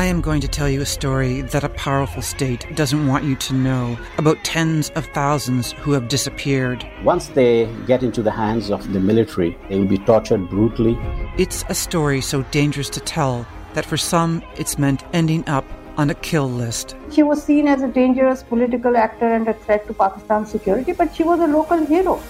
I am going to tell you a story that a powerful state doesn't want you to know about tens of thousands who have disappeared. Once they get into the hands of the military, they will be tortured brutally. It's a story so dangerous to tell that for some it's meant ending up on a kill list. She was seen as a dangerous political actor and a threat to Pakistan's security, but she was a local hero.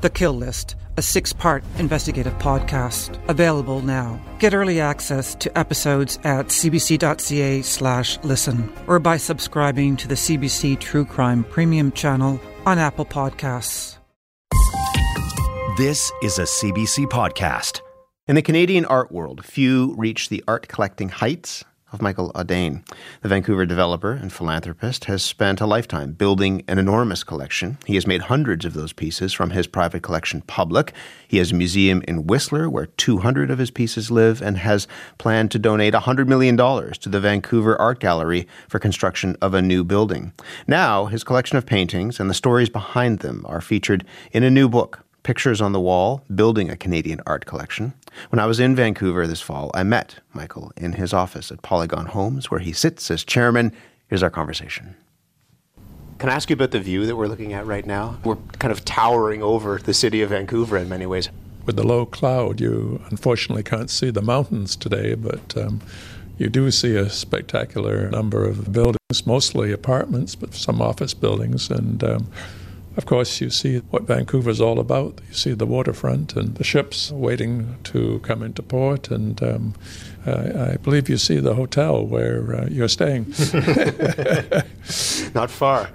The Kill List, a six part investigative podcast, available now. Get early access to episodes at cbc.ca slash listen or by subscribing to the CBC True Crime Premium channel on Apple Podcasts. This is a CBC podcast. In the Canadian art world, few reach the art collecting heights of Michael Audain. The Vancouver developer and philanthropist has spent a lifetime building an enormous collection. He has made hundreds of those pieces from his private collection public. He has a museum in Whistler where 200 of his pieces live and has planned to donate $100 million to the Vancouver Art Gallery for construction of a new building. Now, his collection of paintings and the stories behind them are featured in a new book pictures on the wall, building a Canadian art collection. When I was in Vancouver this fall, I met Michael in his office at Polygon Homes, where he sits as chairman. Here's our conversation. Can I ask you about the view that we're looking at right now? We're kind of towering over the city of Vancouver in many ways. With the low cloud, you unfortunately can't see the mountains today, but um, you do see a spectacular number of buildings, mostly apartments, but some office buildings, and um, of course, you see what Vancouver's all about. You see the waterfront and the ships waiting to come into port, and um, uh, I believe you see the hotel where uh, you're staying. Not far.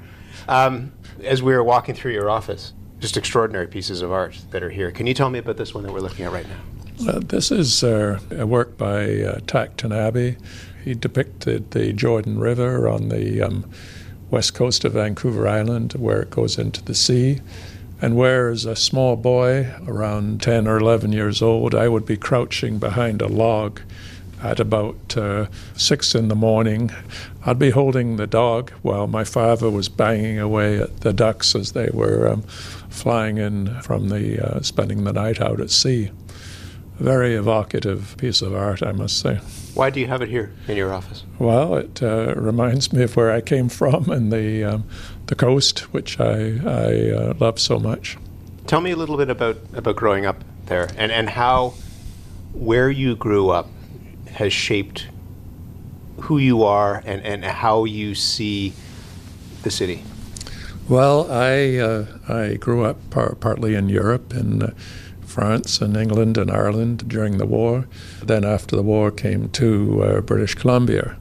Um, as we were walking through your office, just extraordinary pieces of art that are here. Can you tell me about this one that we're looking at right now? Uh, this is uh, a work by uh, Tak Tanabe. He depicted the Jordan River on the um, west coast of Vancouver Island, where it goes into the sea. And where, as a small boy, around 10 or 11 years old, I would be crouching behind a log at about uh, 6 in the morning. I'd be holding the dog while my father was banging away at the ducks as they were um, flying in from the uh, spending the night out at sea. Very evocative piece of art, I must say. Why do you have it here in your office? Well, it uh, reminds me of where I came from and the um, the coast, which I I uh, love so much. Tell me a little bit about about growing up there and and how where you grew up has shaped who you are and and how you see the city. Well, I uh, I grew up par- partly in Europe and France and England and Ireland during the war. Then, after the war, came to uh, British Columbia.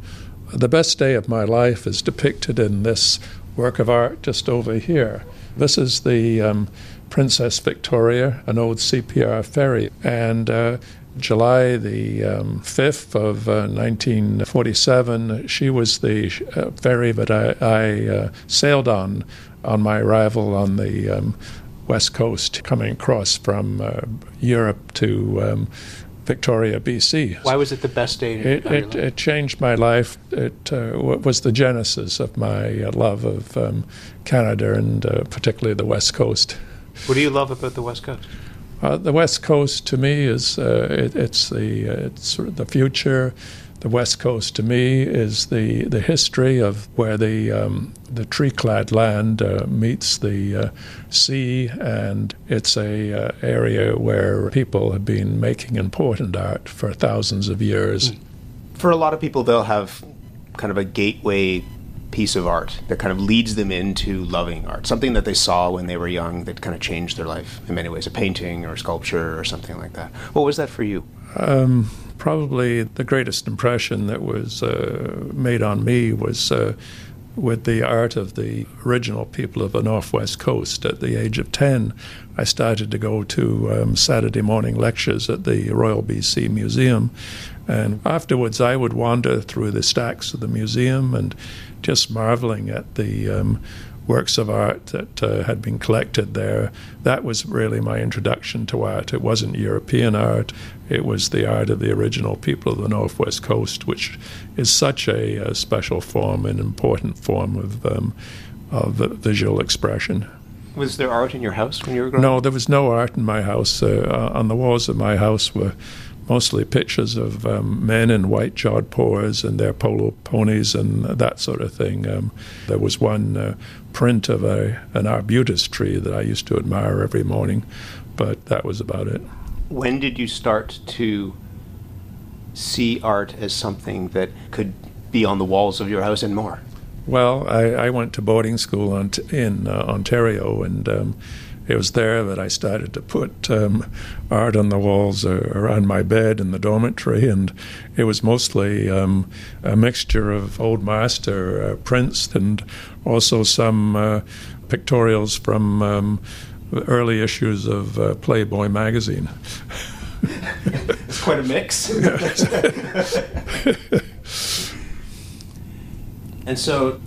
The best day of my life is depicted in this work of art just over here. This is the um, Princess Victoria, an old CPR ferry, and uh, July the um, 5th of uh, 1947, she was the uh, ferry that I, I uh, sailed on on my arrival on the um, west coast coming across from uh, Europe to um, Victoria, BC. Why was it the best day? It, it, it changed my life. It uh, was the genesis of my uh, love of um, Canada and uh, particularly the west coast. What do you love about the west coast? Uh, the west coast to me is uh, it, it's the it's sort of the future the West Coast to me is the, the history of where the um, the tree clad land uh, meets the uh, sea, and it's a uh, area where people have been making important art for thousands of years. For a lot of people, they'll have kind of a gateway piece of art that kind of leads them into loving art, something that they saw when they were young that kind of changed their life in many ways, a painting or a sculpture or something like that. What was that for you? Um, probably the greatest impression that was uh, made on me was uh, with the art of the original people of the Northwest Coast. At the age of 10, I started to go to um, Saturday morning lectures at the Royal BC Museum. And afterwards, I would wander through the stacks of the museum and just marveling at the um, works of art that uh, had been collected there. That was really my introduction to art. It wasn't European art, it was the art of the original people of the Northwest Coast, which is such a, a special form, an important form of, um, of visual expression. Was there art in your house when you were growing up? No, there was no art in my house. Uh, on the walls of my house were mostly pictures of um, men in white jodhpurs and their polo ponies and that sort of thing. Um, there was one uh, print of a, an arbutus tree that I used to admire every morning, but that was about it. When did you start to see art as something that could be on the walls of your house and more? Well, I, I went to boarding school on t- in uh, Ontario, and um, it was there that I started to put um, art on the walls uh, around my bed in the dormitory, and it was mostly um, a mixture of old master uh, prints and also some uh, pictorials from um, early issues of uh, Playboy magazine. it's quite a mix. and so,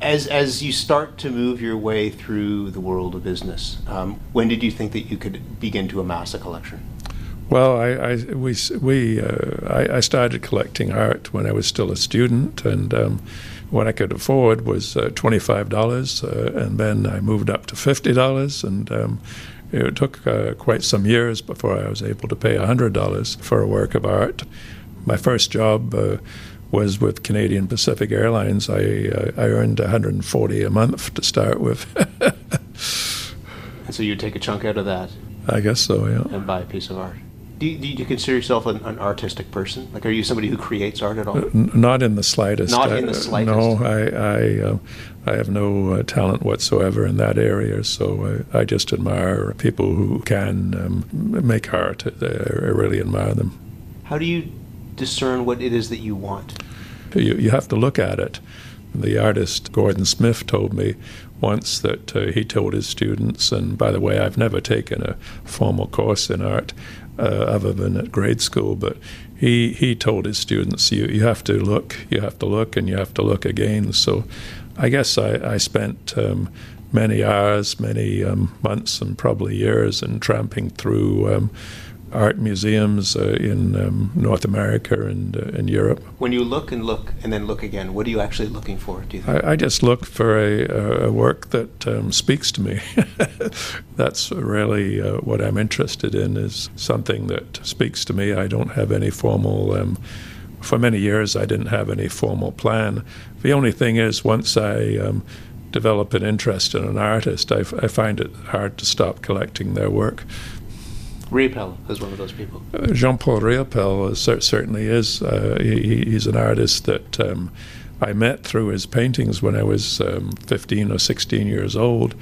as as you start to move your way through the world of business, um, when did you think that you could begin to amass a collection? Well, I, I we we uh, I, I, started collecting art when I was still a student, and um, what I could afford was uh, twenty five dollars, uh, and then I moved up to fifty dollars, and um, it took uh, quite some years before I was able to pay $100 for a work of art. My first job uh, was with Canadian Pacific Airlines. I, uh, I earned 140 a month to start with. and so you'd take a chunk out of that? I guess so, yeah. And buy a piece of art? Do you, do you, consider yourself an, an, artistic person? Like, are you somebody who creates art at all? Uh, not in the slightest. Not in the slightest. no, I I, uh, I have no uh, talent whatsoever in that area. So I, I just admire people who can um, make art. I, I really admire them. How do you discern what it is that you want? You, you have to look at it. The artist Gordon Smith told me once that uh, he told his students, and by the way, I've never taken a formal course in art uh, other than at grade school, but he, he told his students, you, you have to look, you have to look, and you have to look again. So I guess I, I spent um, many hours, many um, months, and probably years in tramping through. Um, art museums uh, in um, North America and uh, in Europe. When you look and look and then look again, what are you actually looking for? Do you think? I, I just look for a, a work that um, speaks to me. That's really uh, what I'm interested in. Is something that speaks to me. I don't have any formal. Um, for many years, I didn't have any formal plan. The only thing is, once I um, develop an interest in an artist, I, f- I find it hard to stop collecting their work. Riopelle is one of those people. Jean Paul Riopelle certainly is. Uh, he, he's an artist that um, I met through his paintings when I was um, 15 or 16 years old.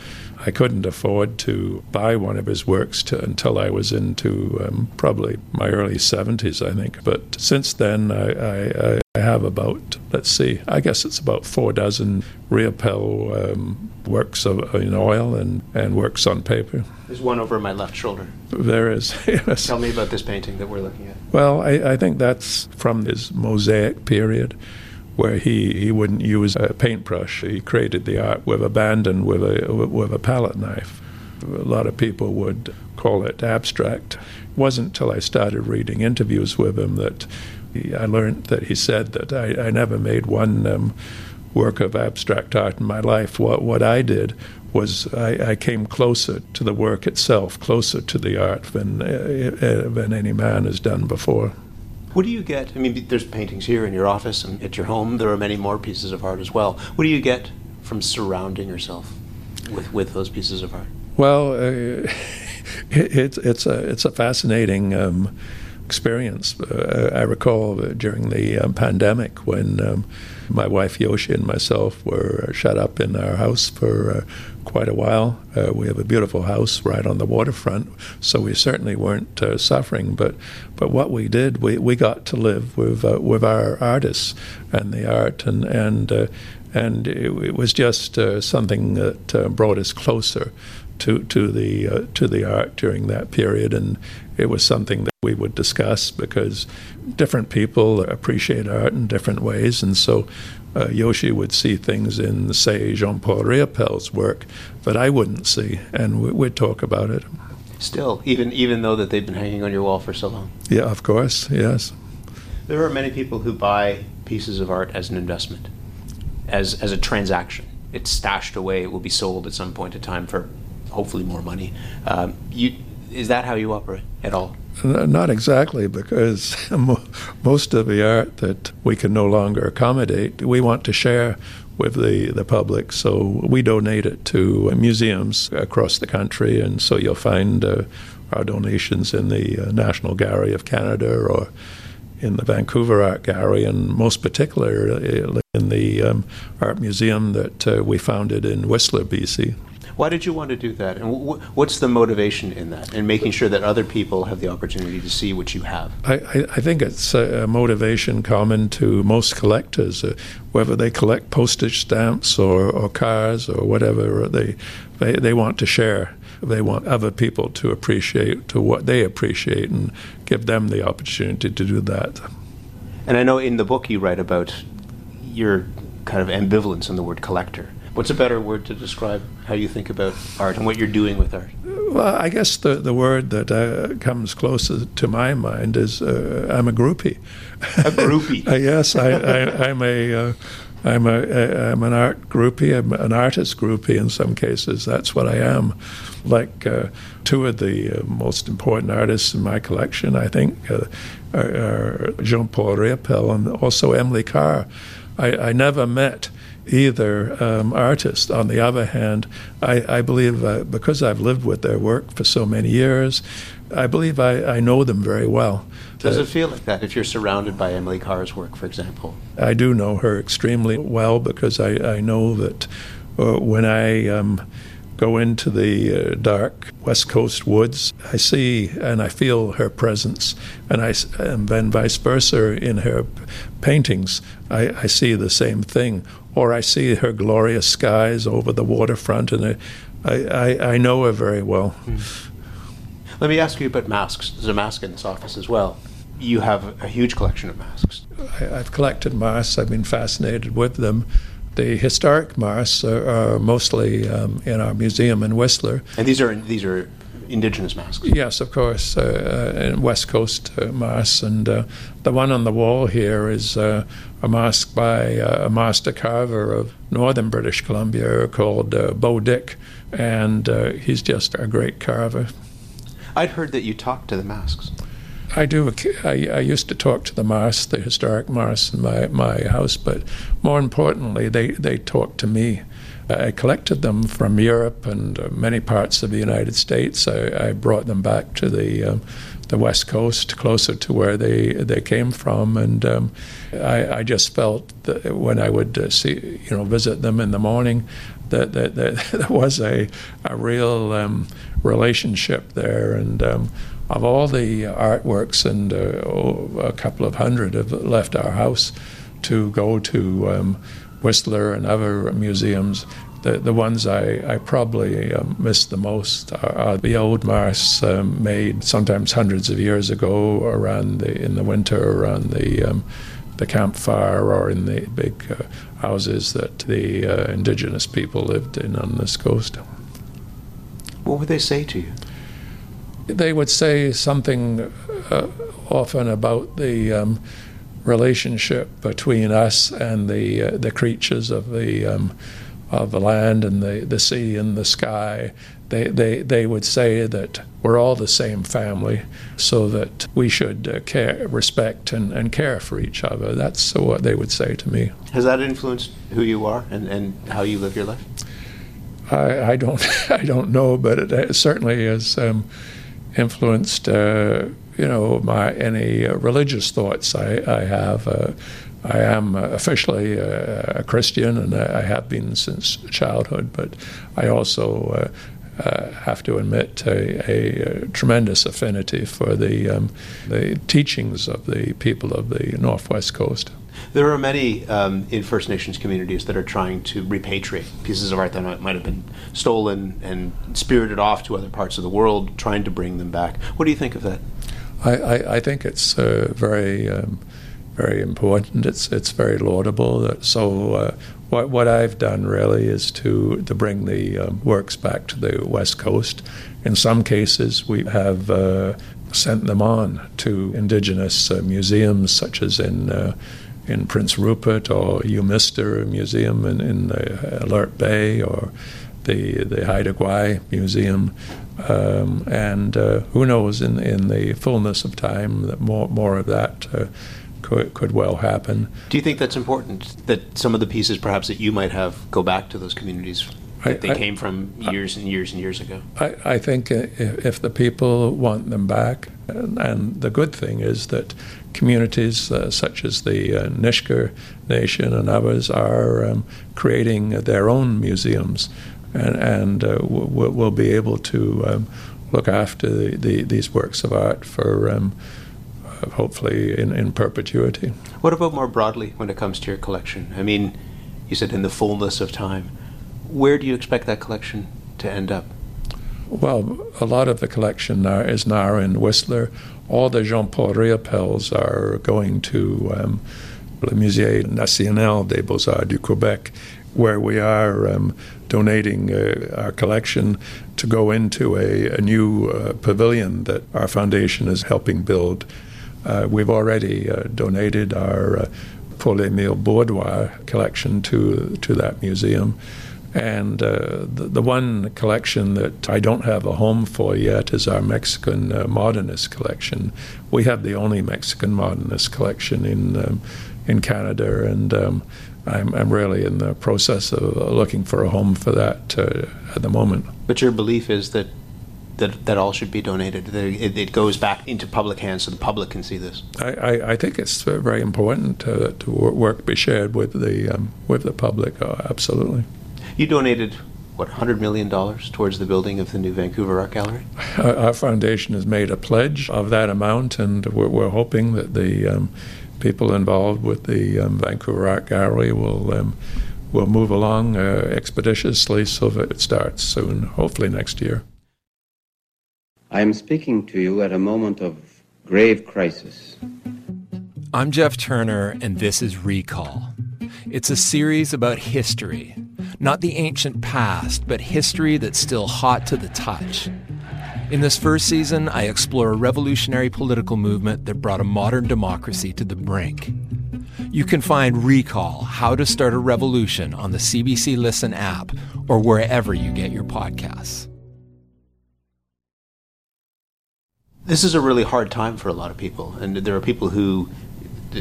I couldn't afford to buy one of his works to, until I was into um, probably my early 70s, I think. But since then, I, I, I, have about, let's see, I guess it's about four dozen Riopelle um, works of, in oil and, and works on paper. There's one over my left shoulder. There is, yes. Tell me about this painting that we're looking at. Well, I, I think that's from his Mosaic period where he, he wouldn't use a paintbrush. He created the art with abandon with a with a palette knife. A lot of people would call it abstract. It wasn't until I started reading interviews with him that he, I learned that he said that I, I never made one um, work of abstract art in my life. What what I did was I, I, came closer to the work itself, closer to the art than uh, than any man has done before. What do you get? I mean, there's paintings here in your office and at your home. There are many more pieces of art as well. What do you get from surrounding yourself with, with those pieces of art? Well, uh, it, it's it's a it's a fascinating um, experience. Uh, I recall during the um, pandemic when um, my wife Yoshi and myself were shut up in our house for uh, quite a while. Uh, we have a beautiful house right on the waterfront, so we certainly weren't uh, suffering. But but what we did, we, we got to live with uh, with our artists and the art, and and uh, and it, it, was just uh, something that uh, brought us closer to to the to the art during that period, and it was something that we would discuss because different people appreciate art in different ways, and so uh, Yoshi would see things in, say, Jean Paul Riopelle's work that I wouldn't see, and we, would talk about it. Still, even even though that they've been hanging on your wall for so long. Yeah, of course, yes. There are many people who buy pieces of art as an investment, as as a transaction. It's stashed away. It will be sold at some point in time for hopefully more money. Um, you is that how you operate at all? Not exactly, because most of the art that we can no longer accommodate, we want to share with the, the public. So we donate it to museums across the country, and so you'll find uh, our donations in the uh, National Gallery of Canada or in the Vancouver Art Gallery, and most particularly in the um, art museum that uh, we founded in Whistler, BC. Why did you want to do that? And w- what's the motivation in that? And making sure that other people have the opportunity to see what you have? I, I, I think it's a, motivation common to most collectors, uh, whether they collect postage stamps or, or cars or whatever, they, they, they want to share. They want other people to appreciate to what they appreciate and give them the opportunity to do that. And I know in the book you write about your kind of ambivalence on the word collector. What's a better word to describe how you think about art and what you're doing with art? Well, I guess the, the word that uh, comes closest to my mind is uh, I'm a groupie. A groupie. uh, yes, I, I, am a. Uh, I'm a, a I'm an art groupie. I'm an artist groupie in some cases. That's what I am. Like uh, two of the uh, most important artists in my collection, I think, are, are Jean-Paul Riopelle and also Emily Carr. I, I never met either um, artist. On the other hand, I, I believe uh, because I've lived with their work for so many years, I believe I, I know them very well. Does uh, it feel like that if you're surrounded by Emily Carr's work, for example? I do know her extremely well because I, I know that uh, when I um, go into the uh, dark West Coast woods, I see and I feel her presence, and I and then vice versa in her paintings, I, I see the same thing or I see her glorious skies over the waterfront, and I, I, I know her very well. Mm. Let me ask you about masks. There's a mask in this office as well. You have a huge collection of masks. I, have collected masks. I've been fascinated with them. The historic masks are, are mostly um, in our museum in Whistler. And these are these are indigenous masks. Yes, of course, uh, uh, West Coast uh, masks, and uh, the one on the wall here is uh, a mask by uh, a master carver of northern British Columbia called Beau Dick, and he's just a great carver. I'd heard that you talked to the masks. I do. I, I, used to talk to the masks, the historic masks in my, my house, but more importantly, they, they talk to me. I collected them from Europe and uh, many parts of the United States. I, I brought them back to the um, the West Coast, closer to where they they came from, and um, I, I, just felt that when I would uh, see you know visit them in the morning, that that, that there was a a real um, relationship there, and um, of all the artworks, and uh, oh, a couple of hundred have left our house to go to um, Whistler and other museums. The, the ones I, I probably um, miss the most are, are the old masks um, made sometimes hundreds of years ago around the, in the winter around the, um, the campfire or in the big uh, houses that the uh, indigenous people lived in on this coast. What would they say to you? They would say something uh, often about the um, relationship between us and the uh, the creatures of the um, of the land and the, the sea and the sky. They, they, they would say that we're all the same family, so that we should uh, care, respect, and, and care for each other. That's what they would say to me. Has that influenced who you are and, and how you live your life? I, I don't I don't know, but it certainly has um, influenced uh, you know, my any uh, religious thoughts I, I have. Uh, I am uh, officially a, a Christian, and I have been since childhood. But I also uh, uh, have to admit a, a, a, tremendous affinity for the um, the teachings of the people of the Northwest Coast. There are many um, in First Nations communities that are trying to repatriate pieces of art that might have been stolen and spirited off to other parts of the world, trying to bring them back. What do you think of that? I, I, I think it's uh, very um, very important. It's it's very laudable. So uh, what what I've done really is to to bring the um, works back to the West Coast. In some cases, we have uh, sent them on to indigenous uh, museums, such as in. Uh, in Prince Rupert or U'mista Museum in, in Alert Bay or the the Haida Gwaii Museum Um, and uh, who knows, in, in the fullness of time, that more, more of that uh, could, could well happen. Do you think that's important that some of the pieces perhaps that you might have go back to those communities that they I- came from years and years and years ago? I, I think uh, if, if the people want them back, and, and the good thing is that communities uh, such as the uh, Nisga'a Nation and others are um, creating their own museums and, and uh, will, will be able to um, look after the, the, these works of art for um, uh, hopefully in, in perpetuity. What about more broadly when it comes to your collection? I mean, you said in the fullness of time. Where do you expect that collection to end up? Well, a lot of the collection now is now in Whistler. All the Jean Paul Riopelles are going to um, le Musée National des Beaux-Arts du Québec, where we are um, donating uh, our collection to go into a, a new uh, pavilion that our foundation is helping build. Uh, we've already uh, donated our uh, Paul Emile Borduas collection to to that museum. And uh, the, the one collection that I don't have a home for yet is our Mexican modernist collection. We have the only Mexican modernist collection in um, in Canada, and um, I'm, I'm really in the process of uh, looking for a home for that uh, at the moment. But your belief is that that, that all should be donated. That it, it goes back into public hands so the public can see this. I, I, I think it's uh, very important to, to work be shared with the um, with the public. Uh, absolutely. You donated what 100 million dollars towards the building of the new Vancouver Art Gallery. Our our foundation has made a pledge of that amount, and we're, we're hoping that the um, people involved with the um, Vancouver Art Gallery will um, will move along uh, expeditiously so that it starts soon, hopefully next year. I am speaking to you at a moment of grave crisis. I'm Jeff Turner, and this is Recall. It's a series about history, not the ancient past, but history that's still hot to the touch. In this first season, I explore a revolutionary political movement that brought a modern democracy to the brink. You can find Recall How to Start a Revolution on the CBC Listen app or wherever you get your podcasts. This is a really hard time for a lot of people, and there are people who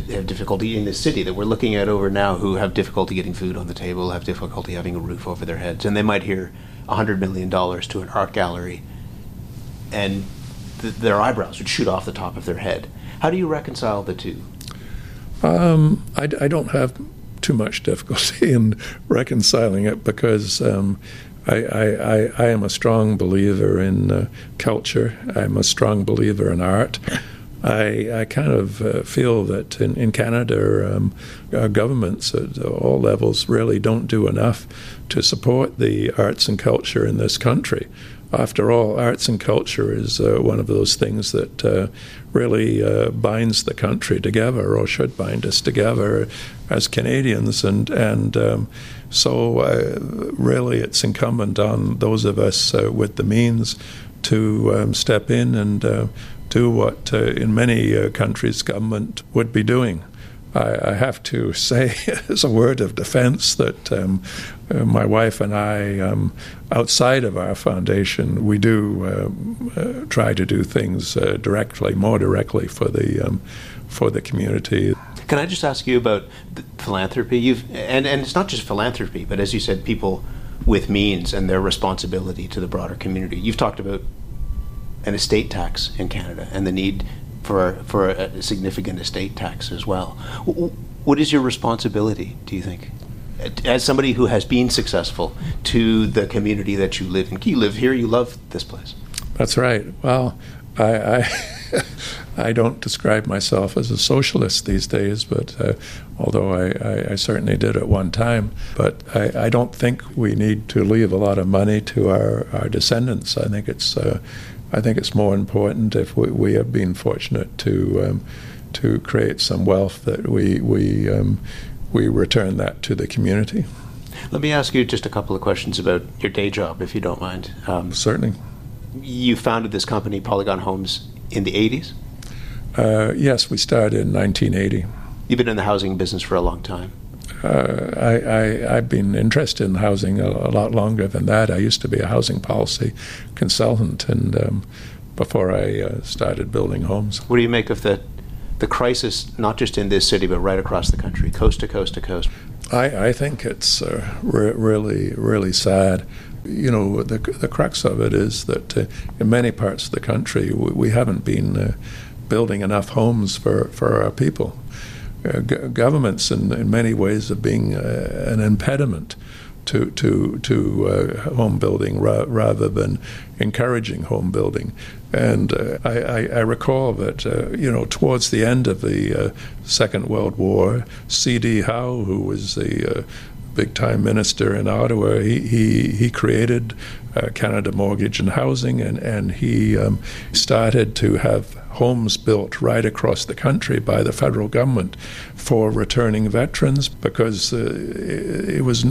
have difficulty in this city that we're looking at over now who have difficulty getting food on the table, have difficulty having a roof over their heads, and they might hear $100 million to an art gallery, and th- their eyebrows would shoot off the top of their head. How do you reconcile the two? Um, I, I don't have too much difficulty in reconciling it because um, I, I, I, I am a strong believer in uh, culture. I'm a strong believer in art. I, I kind of uh, feel that in, in Canada, um, our governments at all levels really don't do enough to support the arts and culture in this country. After all, arts and culture is uh, one of those things that uh, really uh, binds the country together, or should bind us together as Canadians. And and um, so, uh, really, it's incumbent on those of us uh, with the means to um, step in and uh, do what, in many countries, government would be doing. I, I have to say, as a word of defense, that um, uh, my wife and I, um, outside of our foundation, we do um, uh, try to do things uh, directly, more directly for the um, for the community. Can I just ask you about philanthropy? You've and, and it's not just philanthropy, but as you said, people with means and their responsibility to the broader community. You've talked about an estate tax in Canada and the need for for a significant estate tax as well. What is your responsibility? Do you think, as somebody who has been successful, to the community that you live in? You live here. You love this place. That's right. Well, I I, I don't describe myself as a socialist these days, but uh, although I, I, I certainly did at one time, but I, don't think we need to leave a lot of money to our, our descendants. I think it's uh, I think it's more important if we, we have been fortunate to um, to create some wealth that we we um, we return that to the community. Let me ask you just a couple of questions about your day job, if you don't mind. Um, Certainly. you founded this company, Polygon Homes, in the 80s. Uh, yes, we started in 1980. You've been in the housing business for a long time. Uh, I, have been interested in housing a, a, lot longer than that. I used to be a housing policy consultant, and um, before I uh, started building homes. What do you make of the the crisis, not just in this city, but right across the country, coast to coast to coast? I, I think it's uh, re- really, really sad. You know, the, the crux of it is that uh, in many parts of the country, we, we haven't been uh, building enough homes for, for our people. Uh, governments, in, in many ways, are being uh, an impediment to to to uh, home building ra- rather than encouraging home building. And uh, I, I, I, recall that uh, you know towards the end of the uh, Second World War, C.D. Howe, who was the big time minister in Ottawa, he, he, he created Canada Mortgage and Housing, and, and he um, started to have homes built right across the country by the federal government for returning veterans because uh, it was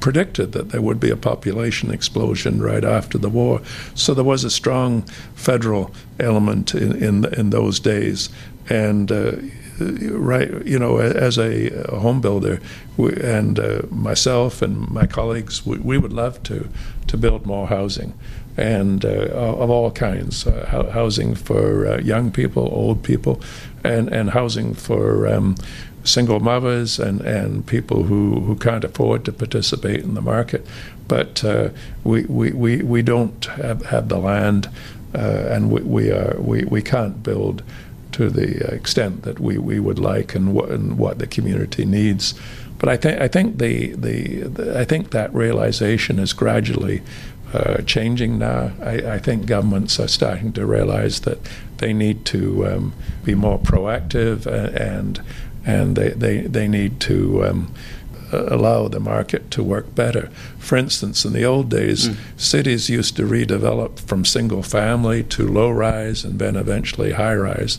predicted that there would be a population explosion right after the war. So there was a strong federal element in, in, in those days. And uh, right, you know, as a, a home builder, we, and uh, myself and my colleagues, we, we, would love to to build more housing, and uh, of all kinds, uh, housing for uh, young people, old people, and and housing for. Um, single mothers and, and people who, who can't afford to participate in the market. But uh, we, we, we, we don't have, have the land uh, and we, we, are, we, we can't build to the extent that we, we would like and what, and what the community needs. But I think I think the, the, the I think that realization is gradually uh, changing now. I, I, think governments are starting to realize that they need to um, be more proactive and and they, they, they need to um, allow the market to work better. For instance, in the old days, mm. cities used to redevelop from single family to low rise and then eventually high rise.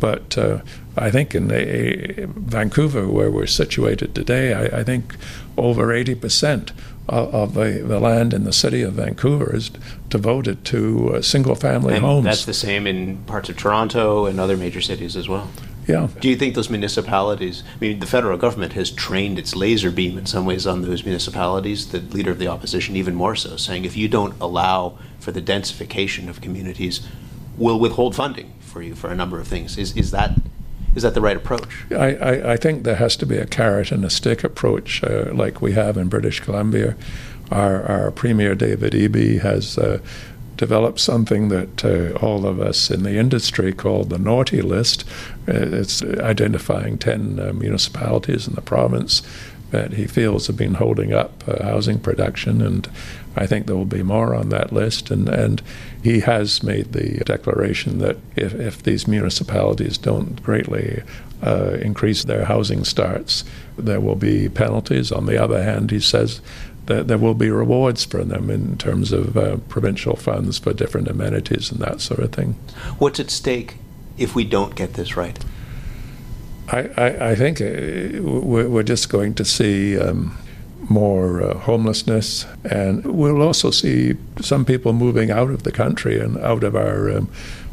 But uh, I think in the, Vancouver, where we're situated today, I, I think over 80% of, of the, the, land in the city of Vancouver is devoted to uh, single family and homes. That's the same in parts of Toronto and other major cities as well. Yeah. Do you think those municipalities? I mean, the federal government has trained its laser beam in some ways on those municipalities. The leader of the opposition, even more so, saying if you don't allow for the densification of communities, we'll withhold funding for you for a number of things. Is is that is that the right approach? I, I, I think there has to be a carrot and a stick approach, uh, like we have in British Columbia. Our, our Premier David Eby has uh, developed something that uh, all of us in the industry call the naughty list. Uh, it's identifying 10 uh, municipalities in the province that he feels have been holding up uh, housing production, and I think there will be more on that list. And, and he has made the declaration that if, if these municipalities don't greatly uh, increase their housing starts, there will be penalties. On the other hand, he says that there will be rewards for them in terms of uh, provincial funds for different amenities and that sort of thing. What's at stake if we don't get this right? I, I, I think uh, we're just going to see um, more uh, homelessness, and we'll also see some people moving out of the country and out of our um,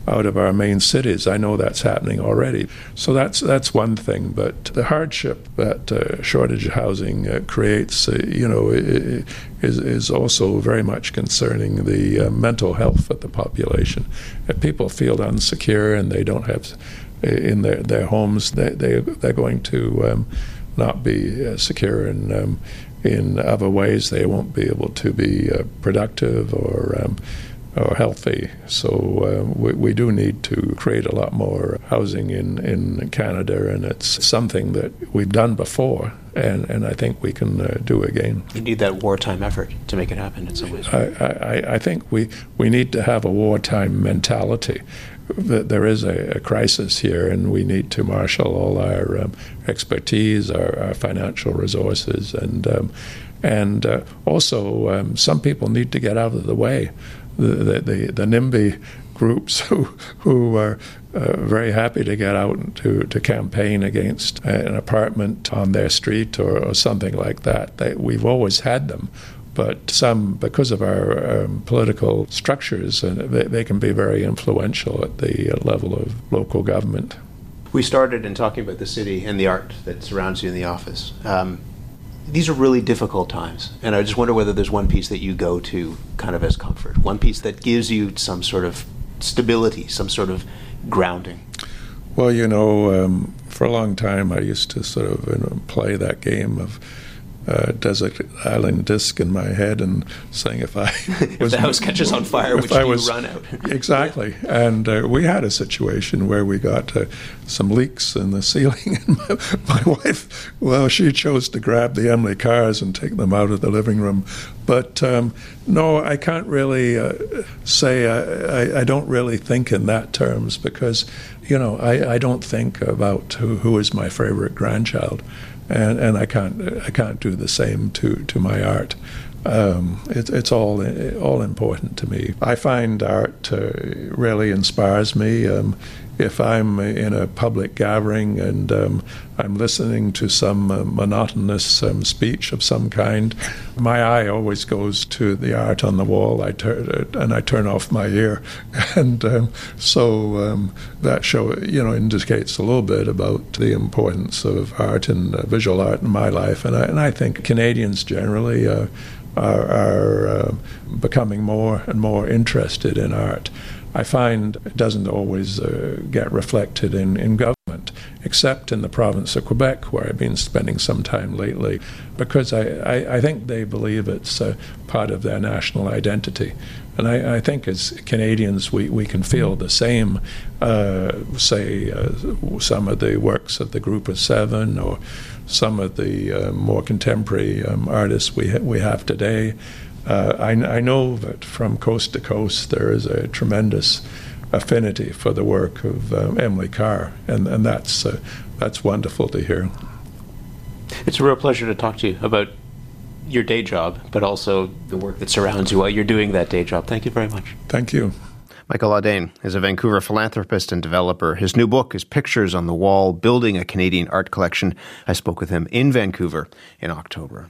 out of our main cities. I know that's happening already. So that's that's one thing. But the hardship that uh, shortage of housing uh, creates, uh, you know, is is also very much concerning the uh, mental health of the population. If people feel insecure and they don't have in their, their homes, they, they, they're going to um, not be uh, secure in, um, in other ways. They won't be able to be uh, productive or, um, or healthy. So uh, we, we do need to create a lot more housing in, in Canada, and it's something that we've done before. And, and I think we can uh, do again. You need that wartime effort to make it happen in some ways. I, I, I think we, we need to have a wartime mentality that there is a, a, crisis here, and we need to marshal all our um, expertise, our, our, financial resources, and um, and uh, also um, some people need to get out of the way. The the, the, the NIMBY groups who who are uh, very happy to get out to, to campaign against an apartment on their street or, or something like that. They, we've always had them, but some, because of our um, political structures, uh, they, they, can be very influential at the uh, level of local government. We started in talking about the city and the art that surrounds you in the office. Um, these are really difficult times, and I just wonder whether there's one piece that you go to kind of as comfort, one piece that gives you some sort of stability, some sort of grounding. Well, you know, um, for a long time I used to sort of you know, play that game of uh, desert island disc in my head and saying if I was, if the house catches on fire, which I do was, run out? exactly. And uh, we had a situation where we got uh, some leaks in the ceiling, and my, my, wife, well, she chose to grab the Emily Carrs and take them out of the living room. But um, no, I can't really uh, say I, I, I, don't really think in that terms because you know I, I don't think about who, who is my favorite grandchild and and I can't I can't do the same to to my art. Um, it, it's all all important to me. I find art uh, really inspires me. Um, if I'm in a public gathering and um, I'm listening to some uh, monotonous um, speech of some kind, my eye always goes to the art on the wall. I turn uh, and I turn off my ear, and um, so um, that show you know indicates a little bit about the importance of art and uh, visual art in my life. And I, and I think Canadians generally. Uh, are, are uh, becoming more and more interested in art. I find it doesn't always uh, get reflected in, in government, except in the province of Quebec, where I've been spending some time lately, because I, I, I think they believe it's uh, part of their national identity. And I, I, think as Canadians, we, we can feel the same, uh, say, uh, some of the works of the Group of Seven or some of the uh, more contemporary um, artists we, ha- we have today. Uh, I, I, know that from coast to coast there is a tremendous affinity for the work of um, Emily Carr, and, and that's, uh, that's wonderful to hear. It's a real pleasure to talk to you about your day job, but also the work that surrounds you while you're doing that day job. Thank you very much. Thank you. Michael Audain is a Vancouver philanthropist and developer. His new book is Pictures on the Wall Building a Canadian Art Collection. I spoke with him in Vancouver in October.